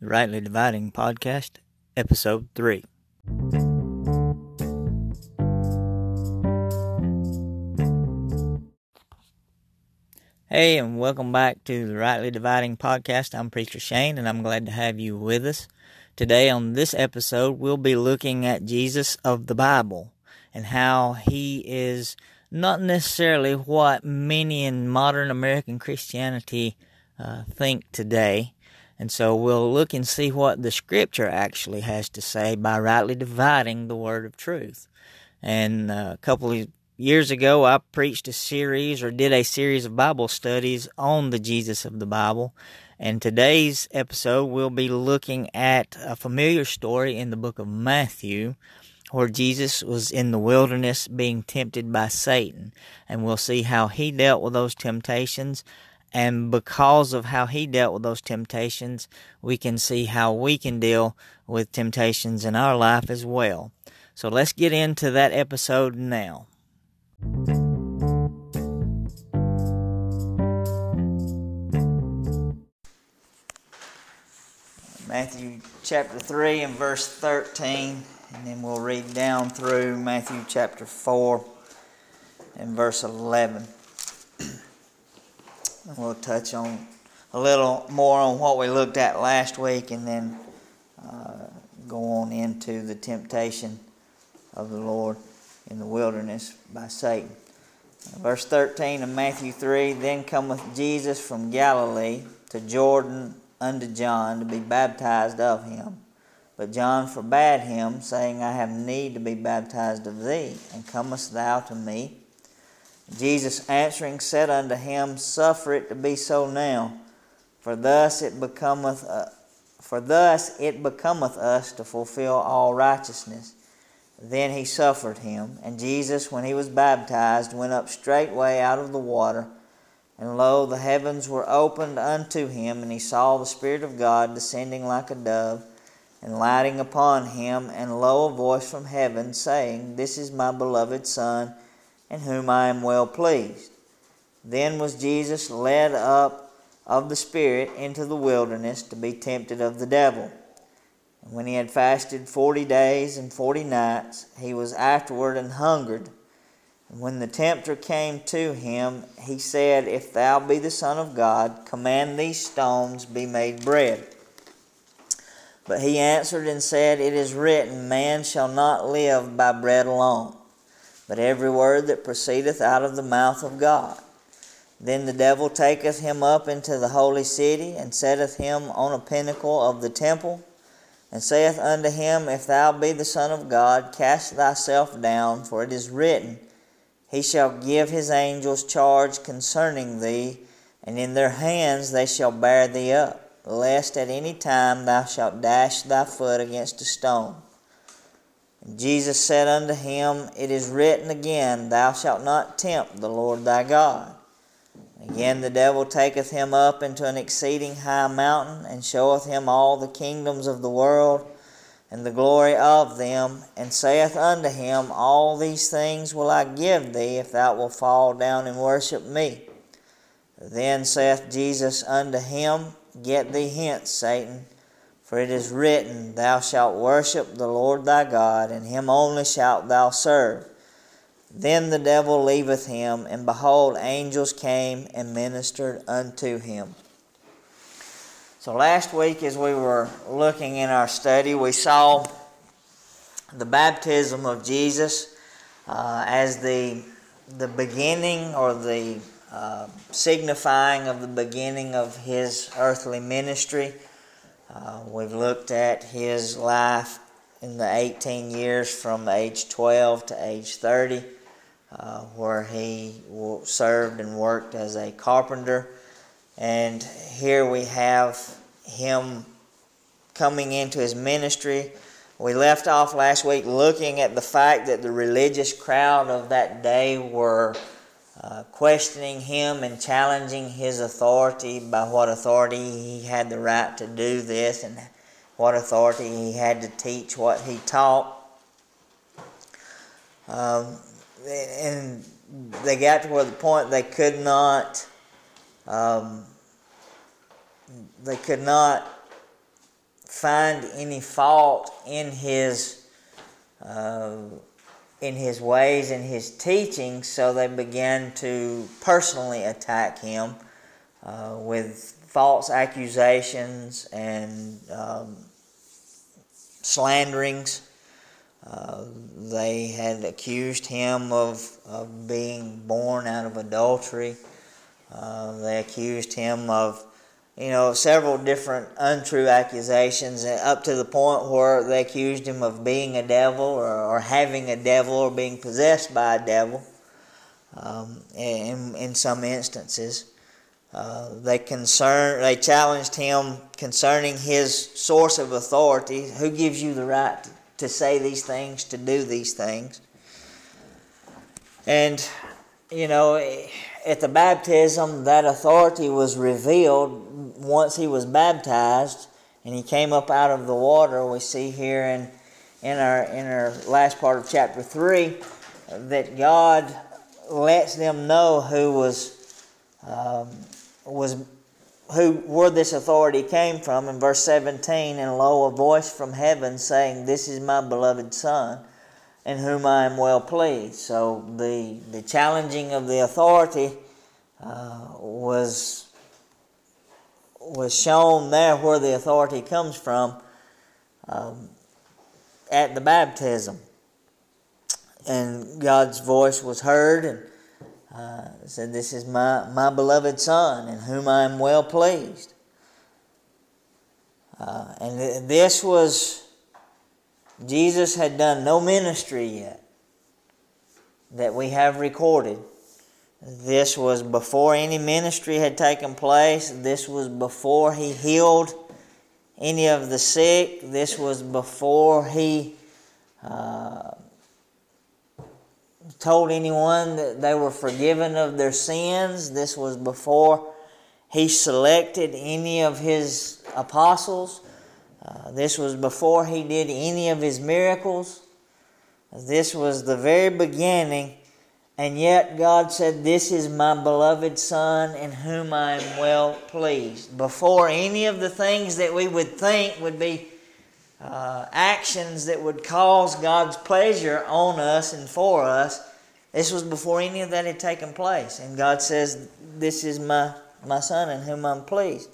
the Rightly Dividing Podcast, Episode 3. Hey, and welcome back to the Rightly Dividing Podcast. I'm Preacher Shane, and I'm glad to have you with us. Today, on this episode, we'll be looking at Jesus of the Bible and how he is not necessarily what many in modern American Christianity uh, think today. And so we'll look and see what the scripture actually has to say by rightly dividing the word of truth. And uh, a couple of years ago, I preached a series or did a series of Bible studies on the Jesus of the Bible. And today's episode, we'll be looking at a familiar story in the book of Matthew where Jesus was in the wilderness being tempted by Satan. And we'll see how he dealt with those temptations. And because of how he dealt with those temptations, we can see how we can deal with temptations in our life as well. So let's get into that episode now. Matthew chapter 3 and verse 13, and then we'll read down through Matthew chapter 4 and verse 11. we'll touch on a little more on what we looked at last week and then uh, go on into the temptation of the Lord in the wilderness by Satan. Verse 13 of Matthew 3 Then cometh Jesus from Galilee to Jordan unto John to be baptized of him. But John forbade him, saying, I have need to be baptized of thee, and comest thou to me? Jesus answering said unto him, Suffer it to be so now, for thus it becometh, uh, for thus it becometh us to fulfill all righteousness. Then he suffered him, and Jesus, when he was baptized, went up straightway out of the water. And lo, the heavens were opened unto him, and he saw the Spirit of God descending like a dove, and lighting upon him. And lo, a voice from heaven saying, This is my beloved Son, in whom I am well pleased. Then was Jesus led up of the Spirit into the wilderness to be tempted of the devil. And when he had fasted forty days and forty nights, he was afterward and hungered. And when the tempter came to him, he said, If thou be the Son of God, command these stones be made bread. But he answered and said, It is written, Man shall not live by bread alone, but every word that proceedeth out of the mouth of God. Then the devil taketh him up into the holy city, and setteth him on a pinnacle of the temple, and saith unto him, If thou be the Son of God, cast thyself down, for it is written, he shall give his angels charge concerning thee, and in their hands they shall bear thee up, lest at any time thou shalt dash thy foot against a stone. Jesus said unto him, It is written again, Thou shalt not tempt the Lord thy God. Again the devil taketh him up into an exceeding high mountain, and showeth him all the kingdoms of the world and the glory of them, and saith unto him, All these things will I give thee, if thou wilt fall down and worship me. Then saith Jesus unto him, Get thee hence, Satan, for it is written, Thou shalt worship the Lord thy God, and him only shalt thou serve. Then the devil leaveth him, and behold, angels came and ministered unto him. So last week, as we were looking in our study, we saw the baptism of Jesus uh, as the the beginning or the uh, signifying of the beginning of his earthly ministry. Uh, we've looked at his life in the 18 years from age 12 to age 30, uh, where he served and worked as a carpenter and here we have him coming into his ministry. We left off last week looking at the fact that the religious crowd of that day were uh, questioning him and challenging his authority by what authority he had the right to do this and what authority he had to teach what he taught. Um, and they got to where the point they could not um, they could not find any fault in his uh, in his ways and his teachings, so they began to personally attack him uh, with false accusations and um, slanderings. Uh, they had accused him of, of being born out of adultery. Uh, they accused him of, you know, several different untrue accusations, up to the point where they accused him of being a devil or, or having a devil or being possessed by a devil um, in, in some instances. Uh, they concern they challenged him concerning his source of authority. Who gives you the right to, to say these things, to do these things? And you know, at the baptism, that authority was revealed once he was baptized and he came up out of the water. We see here in in our in our last part of chapter three that God lets them know who was um, was who where this authority came from in verse 17 and lo a voice from heaven saying this is my beloved son in whom i am well pleased so the the challenging of the authority uh, was was shown there where the authority comes from um, at the baptism and god's voice was heard and uh, said, This is my, my beloved Son, in whom I am well pleased. Uh, and this was, Jesus had done no ministry yet that we have recorded. This was before any ministry had taken place. This was before he healed any of the sick. This was before he uh, told anyone that they were forgiven of their sins. This was before he selected any of his apostles. This was before he did any of his miracles. This was the very beginning. And yet God said, This is my beloved Son in whom I am well pleased. Before any of the things that we would think would be uh, actions that would cause God's pleasure on us and for us. This was before any of that had taken place. And God says, This is my, my son in whom I'm pleased.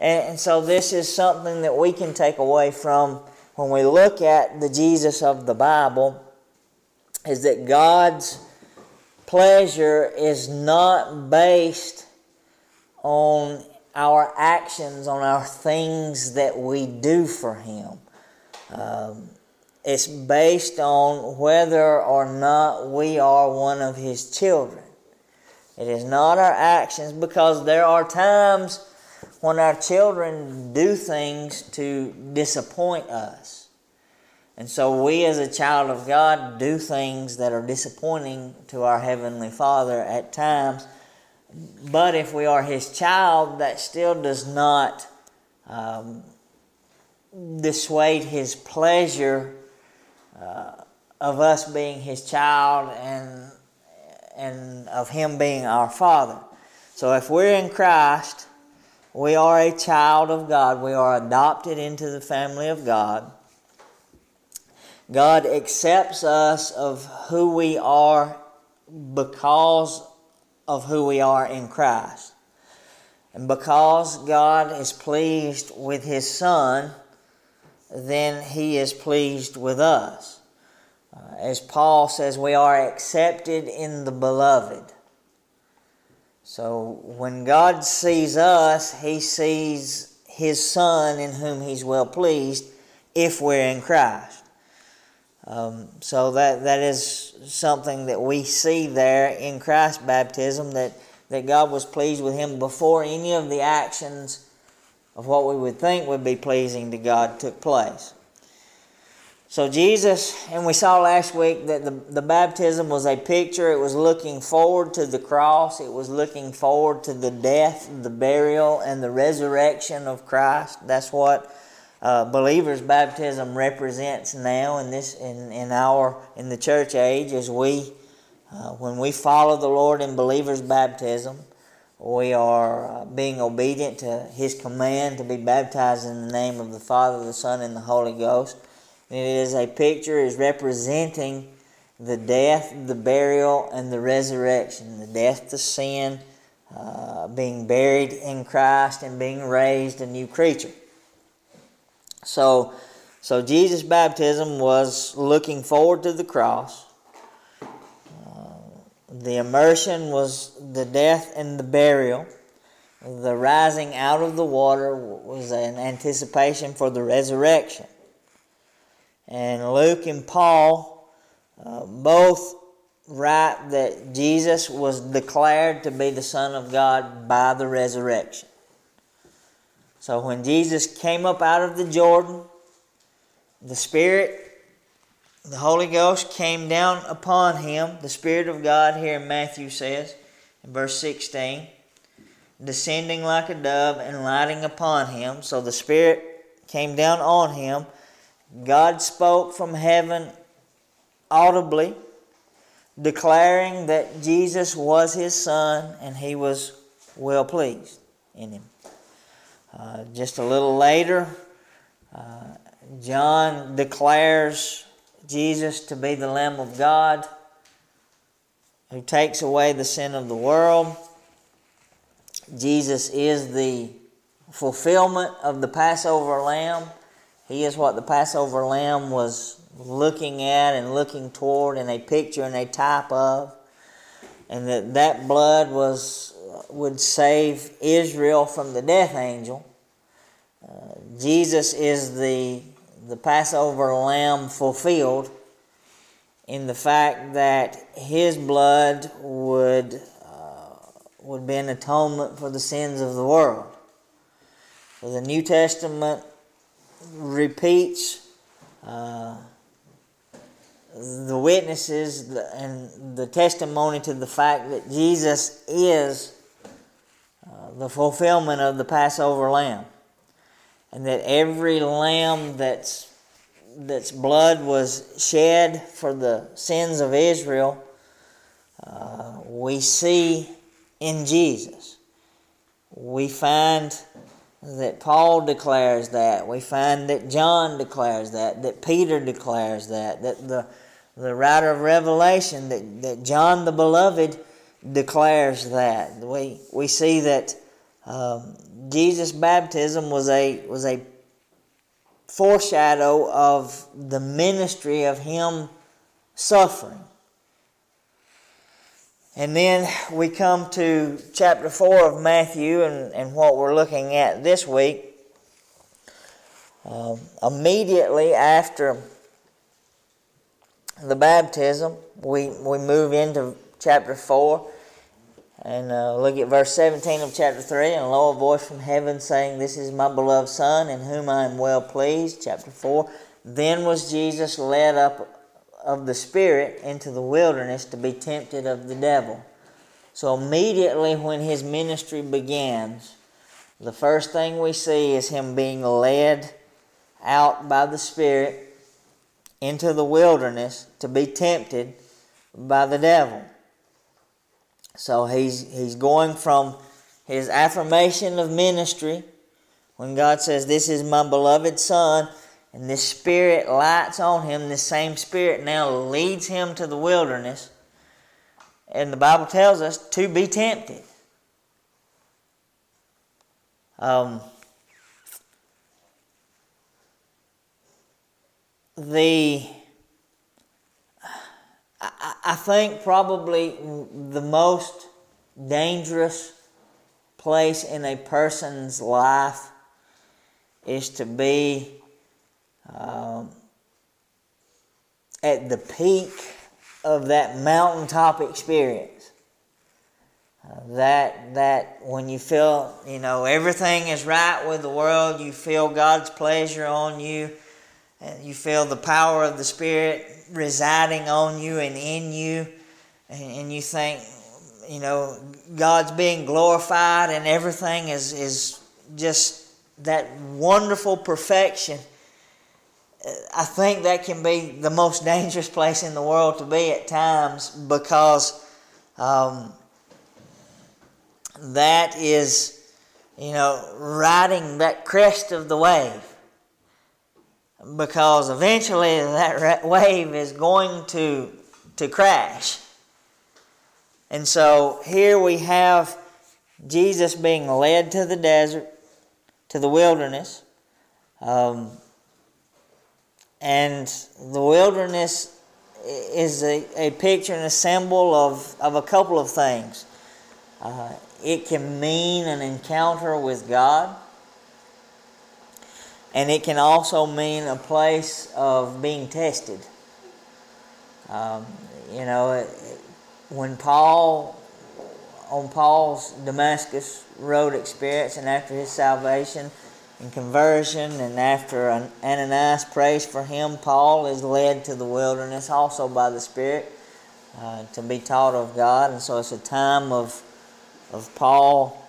And, and so, this is something that we can take away from when we look at the Jesus of the Bible is that God's pleasure is not based on our actions, on our things that we do for Him. Um, it's based on whether or not we are one of His children. It is not our actions because there are times when our children do things to disappoint us. And so we, as a child of God, do things that are disappointing to our Heavenly Father at times but if we are his child, that still does not um, dissuade his pleasure uh, of us being his child and, and of him being our father. So if we're in Christ, we are a child of God. We are adopted into the family of God. God accepts us of who we are because of who we are in Christ. And because God is pleased with His Son, then He is pleased with us. Uh, as Paul says, we are accepted in the beloved. So when God sees us, He sees His Son in whom He's well pleased if we're in Christ. Um, so that that is something that we see there in Christ's baptism that that God was pleased with him before any of the actions of what we would think would be pleasing to God took place. So Jesus, and we saw last week that the, the baptism was a picture. It was looking forward to the cross. It was looking forward to the death, the burial, and the resurrection of Christ. That's what uh, believers' baptism represents now in this in, in our in the church age as we uh, when we follow the Lord in believers' baptism, we are uh, being obedient to His command to be baptized in the name of the Father, the Son, and the Holy Ghost. It is a picture, is representing the death, the burial, and the resurrection. The death to sin, uh, being buried in Christ, and being raised a new creature. So, so Jesus' baptism was looking forward to the cross. Uh, the immersion was the death and the burial. The rising out of the water was an anticipation for the resurrection. And Luke and Paul uh, both write that Jesus was declared to be the Son of God by the resurrection. So when Jesus came up out of the Jordan, the Spirit, the Holy Ghost came down upon him. The Spirit of God, here Matthew says, in verse 16, descending like a dove and lighting upon him. So the Spirit came down on him. God spoke from heaven audibly, declaring that Jesus was his Son and he was well pleased in him. Uh, just a little later, uh, John declares Jesus to be the Lamb of God who takes away the sin of the world. Jesus is the fulfillment of the Passover lamb. He is what the Passover lamb was looking at and looking toward and a picture and a type of. And that that blood was would save Israel from the death angel. Uh, Jesus is the the Passover lamb fulfilled in the fact that his blood would uh, would be an atonement for the sins of the world. So the New Testament repeats uh, the witnesses and the testimony to the fact that Jesus is uh, the fulfillment of the Passover lamb and that every lamb that's that's blood was shed for the sins of Israel, uh, we see in Jesus. We find that Paul declares that. We find that John declares that. That Peter declares that. That the the writer of Revelation, that, that John the Beloved declares that. We we see that um, Jesus' baptism was a was a foreshadow of the ministry of him suffering. And then we come to chapter 4 of Matthew and, and what we're looking at this week. Um, immediately after the baptism, we, we move into chapter 4 and uh, look at verse 17 of chapter 3. And a voice from heaven saying, This is my beloved Son, in whom I am well pleased. Chapter 4. Then was Jesus led up of the Spirit into the wilderness to be tempted of the devil. So immediately when his ministry begins, the first thing we see is him being led out by the Spirit into the wilderness to be tempted by the devil. So he's, he's going from his affirmation of ministry when God says, This is my beloved Son, and this Spirit lights on him, this same Spirit now leads him to the wilderness. And the Bible tells us to be tempted. Um, the I, I think probably the most dangerous place in a person's life is to be um, at the peak of that mountaintop experience. Uh, that that when you feel you know everything is right with the world, you feel God's pleasure on you, and you feel the power of the Spirit residing on you and in you, and, you think, you know, God's being glorified and everything is, is just that wonderful perfection. I think that can be the most dangerous place in the world to be at times because um, that is, you know, riding that crest of the wave. Because eventually that wave is going to, to crash. And so here we have Jesus being led to the desert, to the wilderness. Um, and the wilderness is a, a picture and a symbol of, of a couple of things. Uh, it can mean an encounter with God, and it can also mean a place of being tested. Um, you know, when Paul, on Paul's Damascus Road experience, and after his salvation, and conversion, and after an Ananias prays for him, Paul is led to the wilderness also by the Spirit uh, to be taught of God. And so it's a time of, of Paul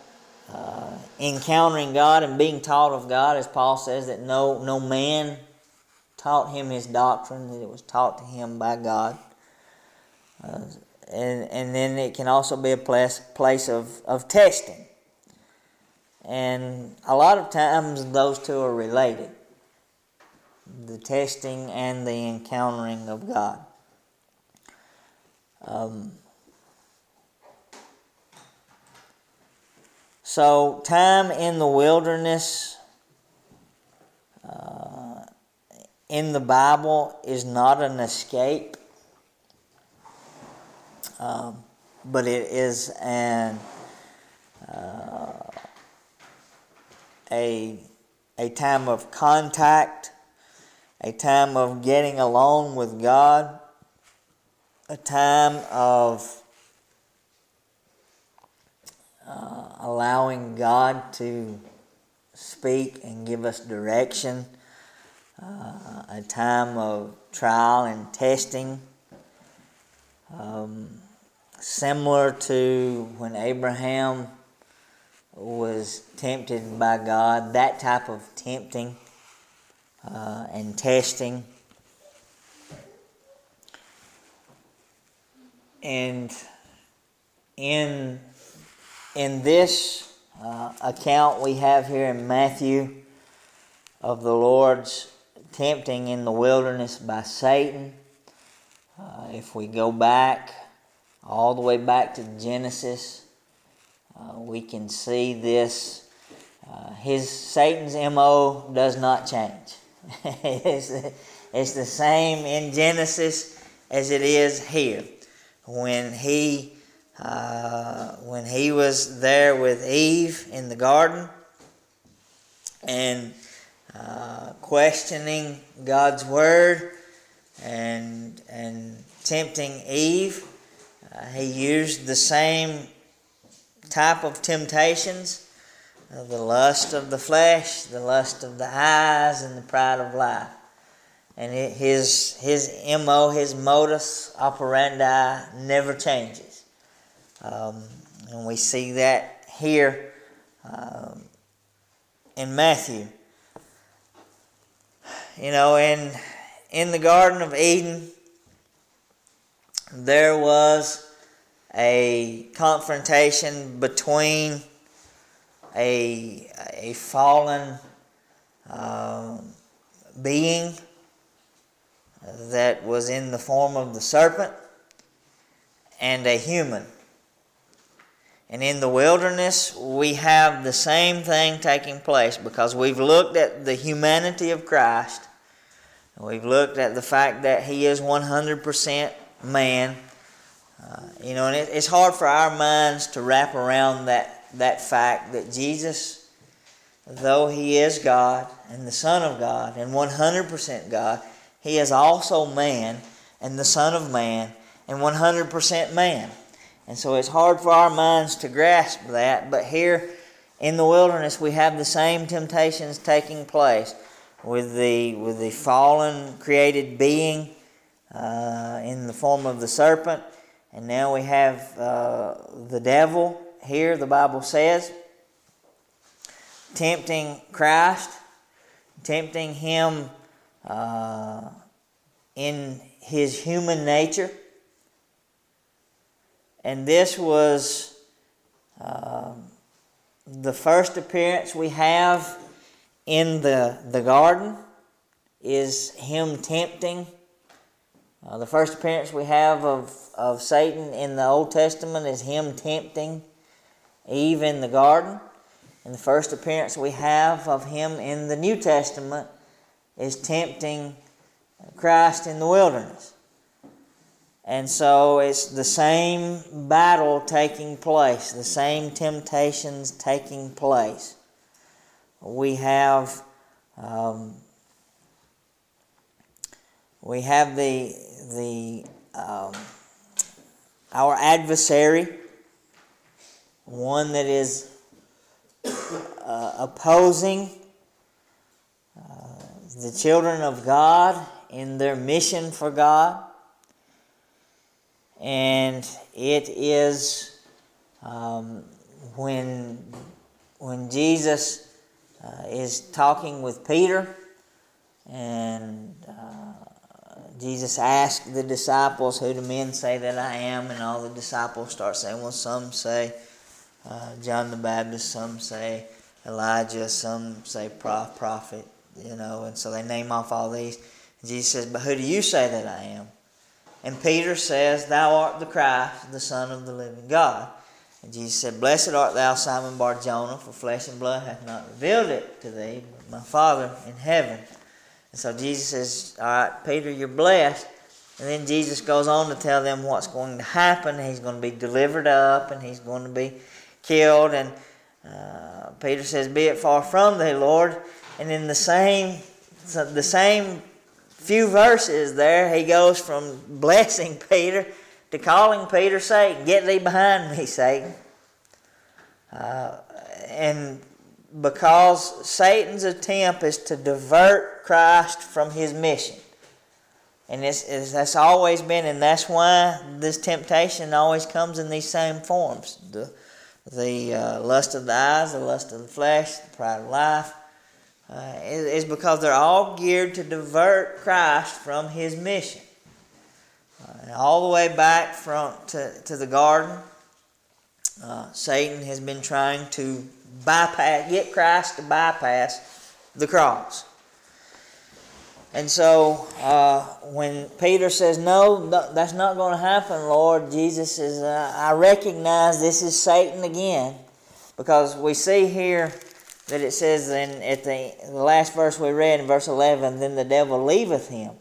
uh, encountering God and being taught of God, as Paul says that no, no man taught him his doctrine, that it was taught to him by God. Uh, and, and then it can also be a place, place of, of testing. And a lot of times those two are related the testing and the encountering of God. Um, so, time in the wilderness uh, in the Bible is not an escape, um, but it is an uh, a, a time of contact, a time of getting along with God, a time of uh, allowing God to speak and give us direction, uh, a time of trial and testing. Um, similar to when Abraham was tempted by God, that type of tempting uh, and testing. And in, in this uh, account we have here in Matthew of the Lord's tempting in the wilderness by Satan, uh, if we go back all the way back to Genesis, uh, we can see this. Uh, his Satan's mo does not change. it's, it's the same in Genesis as it is here. When he uh, when he was there with Eve in the garden and uh, questioning God's word and and tempting Eve, uh, he used the same type of temptations the lust of the flesh, the lust of the eyes, and the pride of life. And his, his MO, his modus operandi never changes. Um, and we see that here um, in Matthew. You know, in, in the Garden of Eden, there was a confrontation between a, a fallen uh, being that was in the form of the serpent and a human. And in the wilderness, we have the same thing taking place because we've looked at the humanity of Christ. We've looked at the fact that He is 100% man uh, you know, and it, it's hard for our minds to wrap around that, that fact that Jesus, though He is God and the Son of God and 100% God, He is also man and the Son of man and 100% man. And so it's hard for our minds to grasp that, but here in the wilderness we have the same temptations taking place with the, with the fallen created being uh, in the form of the serpent and now we have uh, the devil here, the Bible says, tempting Christ, tempting him uh, in his human nature. And this was um, the first appearance we have in the, the garden is him tempting. Uh, the first appearance we have of, of Satan in the Old Testament is him tempting Eve in the garden. And the first appearance we have of him in the New Testament is tempting Christ in the wilderness. And so it's the same battle taking place, the same temptations taking place. We have um, we have the the um, our adversary, one that is uh, opposing uh, the children of God in their mission for God. And it is um, when, when Jesus uh, is talking with Peter, and uh, Jesus asked the disciples, Who do men say that I am? And all the disciples start saying, Well, some say uh, John the Baptist, some say Elijah, some say prophet, you know, and so they name off all these. Jesus says, But who do you say that I am? And Peter says, Thou art the Christ, the Son of the living God. And Jesus said, Blessed art thou, Simon Bar Jonah, for flesh and blood hath not revealed it to thee, but my Father in heaven. And so Jesus says, All right, Peter, you're blessed. And then Jesus goes on to tell them what's going to happen. He's going to be delivered up and he's going to be killed. And uh, Peter says, Be it far from thee, Lord. And in the same, the same few verses there, he goes from blessing Peter to calling Peter Satan. Get thee behind me, Satan. Uh, and because Satan's attempt is to divert Christ from his mission. And it's, it's, that's always been, and that's why this temptation always comes in these same forms the, the uh, lust of the eyes, the lust of the flesh, the pride of life, uh, is, because they're all geared to divert Christ from his mission. Uh, all the way back from to, to the garden, uh, Satan has been trying to bypass, get Christ to bypass the cross. And so uh, when Peter says, No, that's not going to happen, Lord, Jesus says, I recognize this is Satan again. Because we see here that it says in at the, the last verse we read in verse 11, then the devil leaveth him.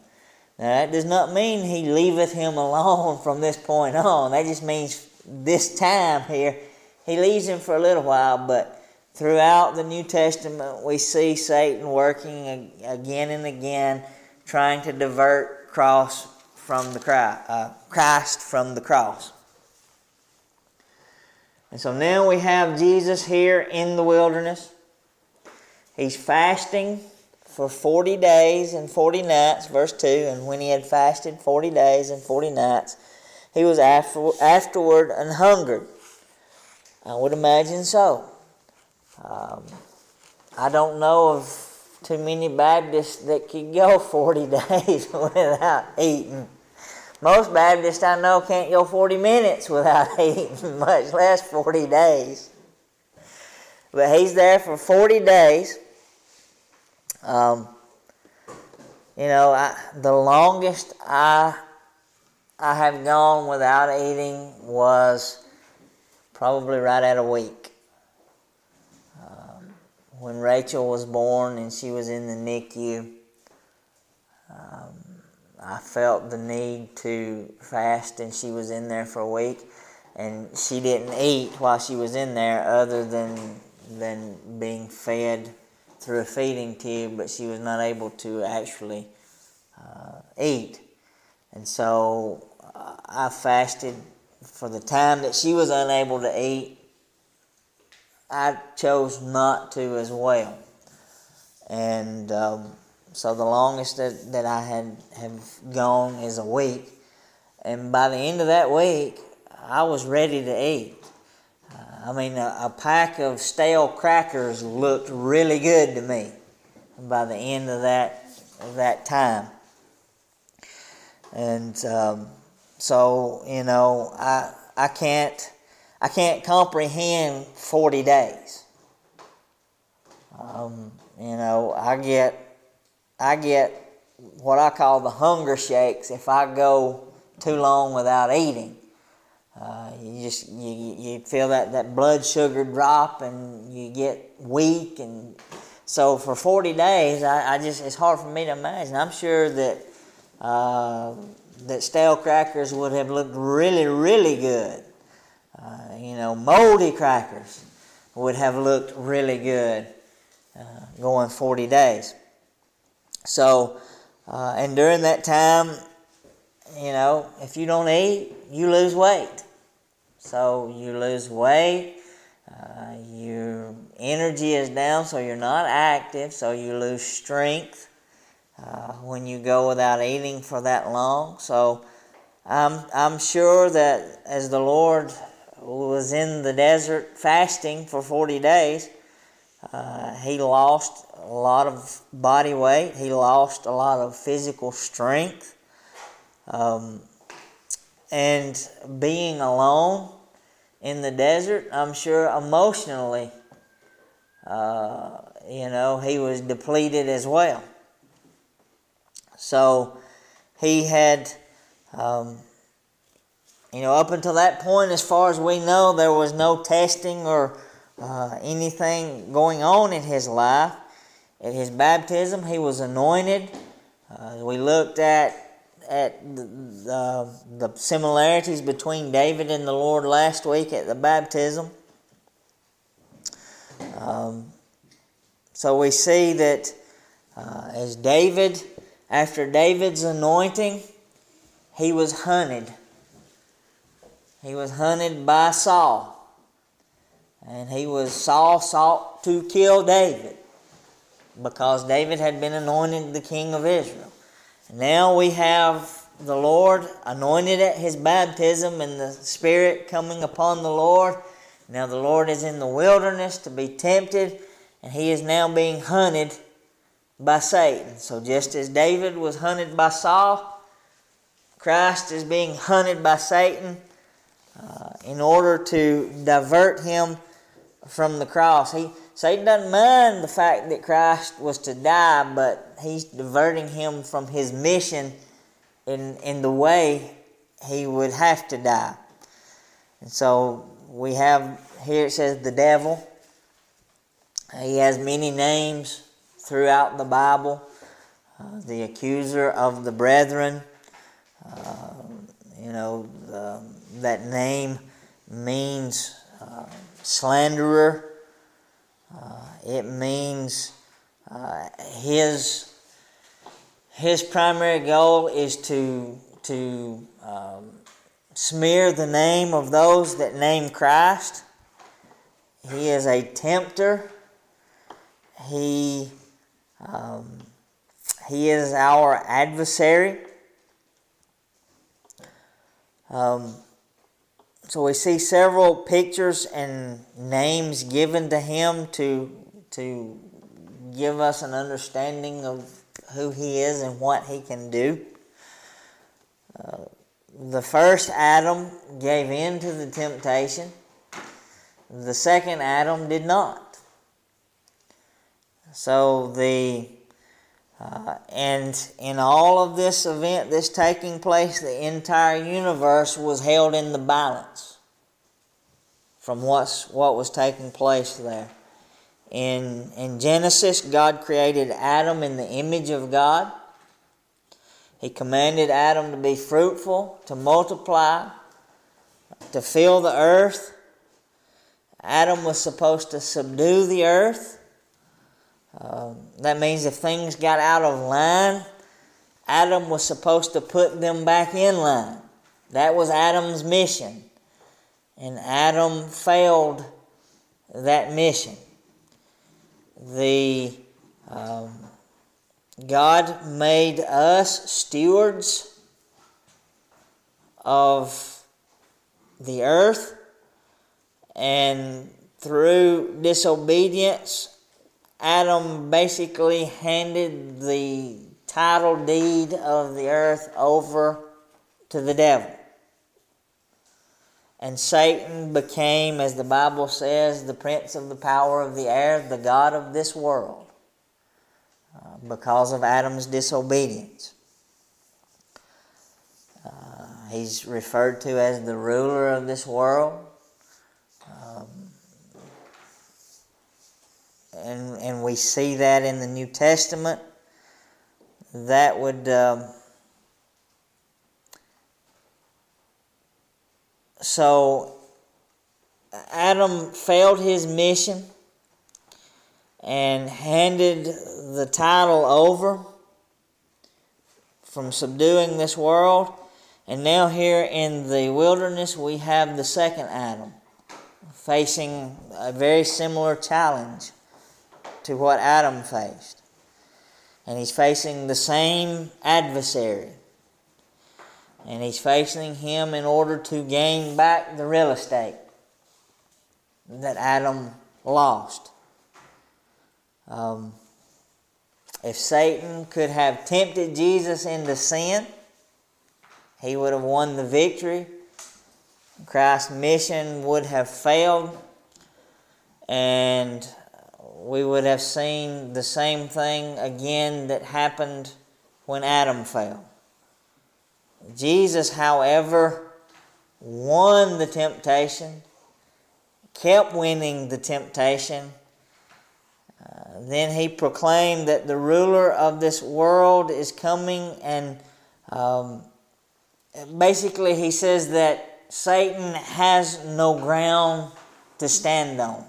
Now that does not mean he leaveth him alone from this point on. That just means this time here, he leaves him for a little while, but throughout the New Testament we see Satan working again and again, trying to divert cross from the uh, Christ from the cross. And so now we have Jesus here in the wilderness. He's fasting for 40 days and 40 nights, verse 2. And when he had fasted 40 days and 40 nights, he was after, afterward and hungered. I would imagine so. Um, I don't know of too many Baptists that could go 40 days without eating. Most Baptists I know can't go 40 minutes without eating, much less 40 days. But he's there for 40 days. Um, you know, I, the longest I I have gone without eating was probably right at a week. Um, when Rachel was born and she was in the NICU, um, I felt the need to fast, and she was in there for a week, and she didn't eat while she was in there, other than than being fed through a feeding tube, but she was not able to actually uh, eat. And so I fasted for the time that she was unable to eat. I chose not to as well. And um, so the longest that, that I had have gone is a week. And by the end of that week, I was ready to eat. I mean, a, a, pack of stale crackers looked really good to me by the end of that of that time. And um, so, you know, I I can't I can't comprehend 40 days. Um, you know, I get, I get what I call the hunger shakes if I go too long without eating. Uh, you just you, you feel that, that blood sugar drop and you get weak and so for 40 days I, I just it's hard for me to imagine i'm sure that uh, that stale crackers would have looked really really good. Uh, you know moldy crackers would have looked really good uh, going 40 days. So uh, and during that time you know if you don't eat you lose weight. So you lose weight, uh, your energy is down, so you're not active, so you lose strength uh, when you go without eating for that long. So I'm, I'm sure that as the Lord was in the desert fasting for 40 days, uh, he lost a lot of body weight, he lost a lot of physical strength. Um, and being alone in the desert, I'm sure emotionally, uh, you know, he was depleted as well. So he had, um, you know, up until that point, as far as we know, there was no testing or uh, anything going on in his life. At his baptism, he was anointed. Uh, we looked at at the, the, similarities between David and the Lord last week at the baptism. Um, so we see that uh, as David, after David's anointing, he was hunted. He was hunted by Saul. And he was, Saul sought to kill David because David had been anointed the king of Israel. Now we have the Lord anointed at his baptism and the Spirit coming upon the Lord. Now the Lord is in the wilderness to be tempted, and he is now being hunted by Satan. So just as David was hunted by Saul, Christ is being hunted by Satan uh, in order to divert him from the cross. He Satan doesn't mind the fact that Christ was to die, but he's diverting him from his mission in, in the way he would have to die. And so we have here it says the devil. He has many names throughout the Bible. Uh, the accuser of the brethren. Uh, you know, the, that name means uh, slanderer. Uh, it means uh, his his primary goal is to to um, smear the name of those that name Christ. He is a tempter. He um, he is our adversary. Um, so we see several pictures and names given to him to to give us an understanding of who he is and what he can do. Uh, the first Adam gave in to the temptation. The second Adam did not. So the uh, and in all of this event that's taking place, the entire universe was held in the balance from what's, what was taking place there. In, in Genesis, God created Adam in the image of God. He commanded Adam to be fruitful, to multiply, to fill the earth. Adam was supposed to subdue the earth. Um, that means if things got out of line, Adam was supposed to put them back in line. That was Adam's mission. And Adam failed that mission. The um, God made us stewards of the earth, and through disobedience, Adam basically handed the title deed of the earth over to the devil. And Satan became, as the Bible says, the prince of the power of the air, the God of this world, uh, because of Adam's disobedience. Uh, he's referred to as the ruler of this world. And, and we see that in the New Testament. That would. Um, so Adam failed his mission and handed the title over from subduing this world. And now, here in the wilderness, we have the second Adam facing a very similar challenge to what Adam faced. And he's facing the same adversary and he's facing him in order to gain back the real estate that Adam lost. Um, if Satan could have tempted Jesus into sin, he would have won the victory. Christ's mission would have failed, and we would have seen the same thing again that happened when Adam fell. Jesus, however, won the temptation, kept winning the temptation. Uh, then he proclaimed that the ruler of this world is coming, and um, basically he says that Satan has no ground to stand on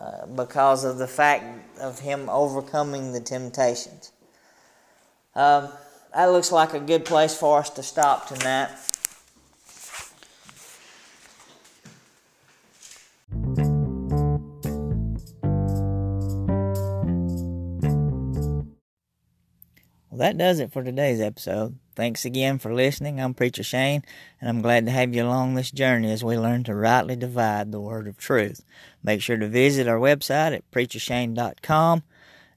uh, because of the fact of him overcoming the temptations. Um, that looks like a good place for us to stop tonight. Well, that does it for today's episode. Thanks again for listening. I'm Preacher Shane, and I'm glad to have you along this journey as we learn to rightly divide the word of truth. Make sure to visit our website at preachershane.com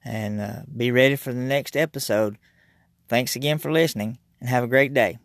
and uh, be ready for the next episode. Thanks again for listening and have a great day.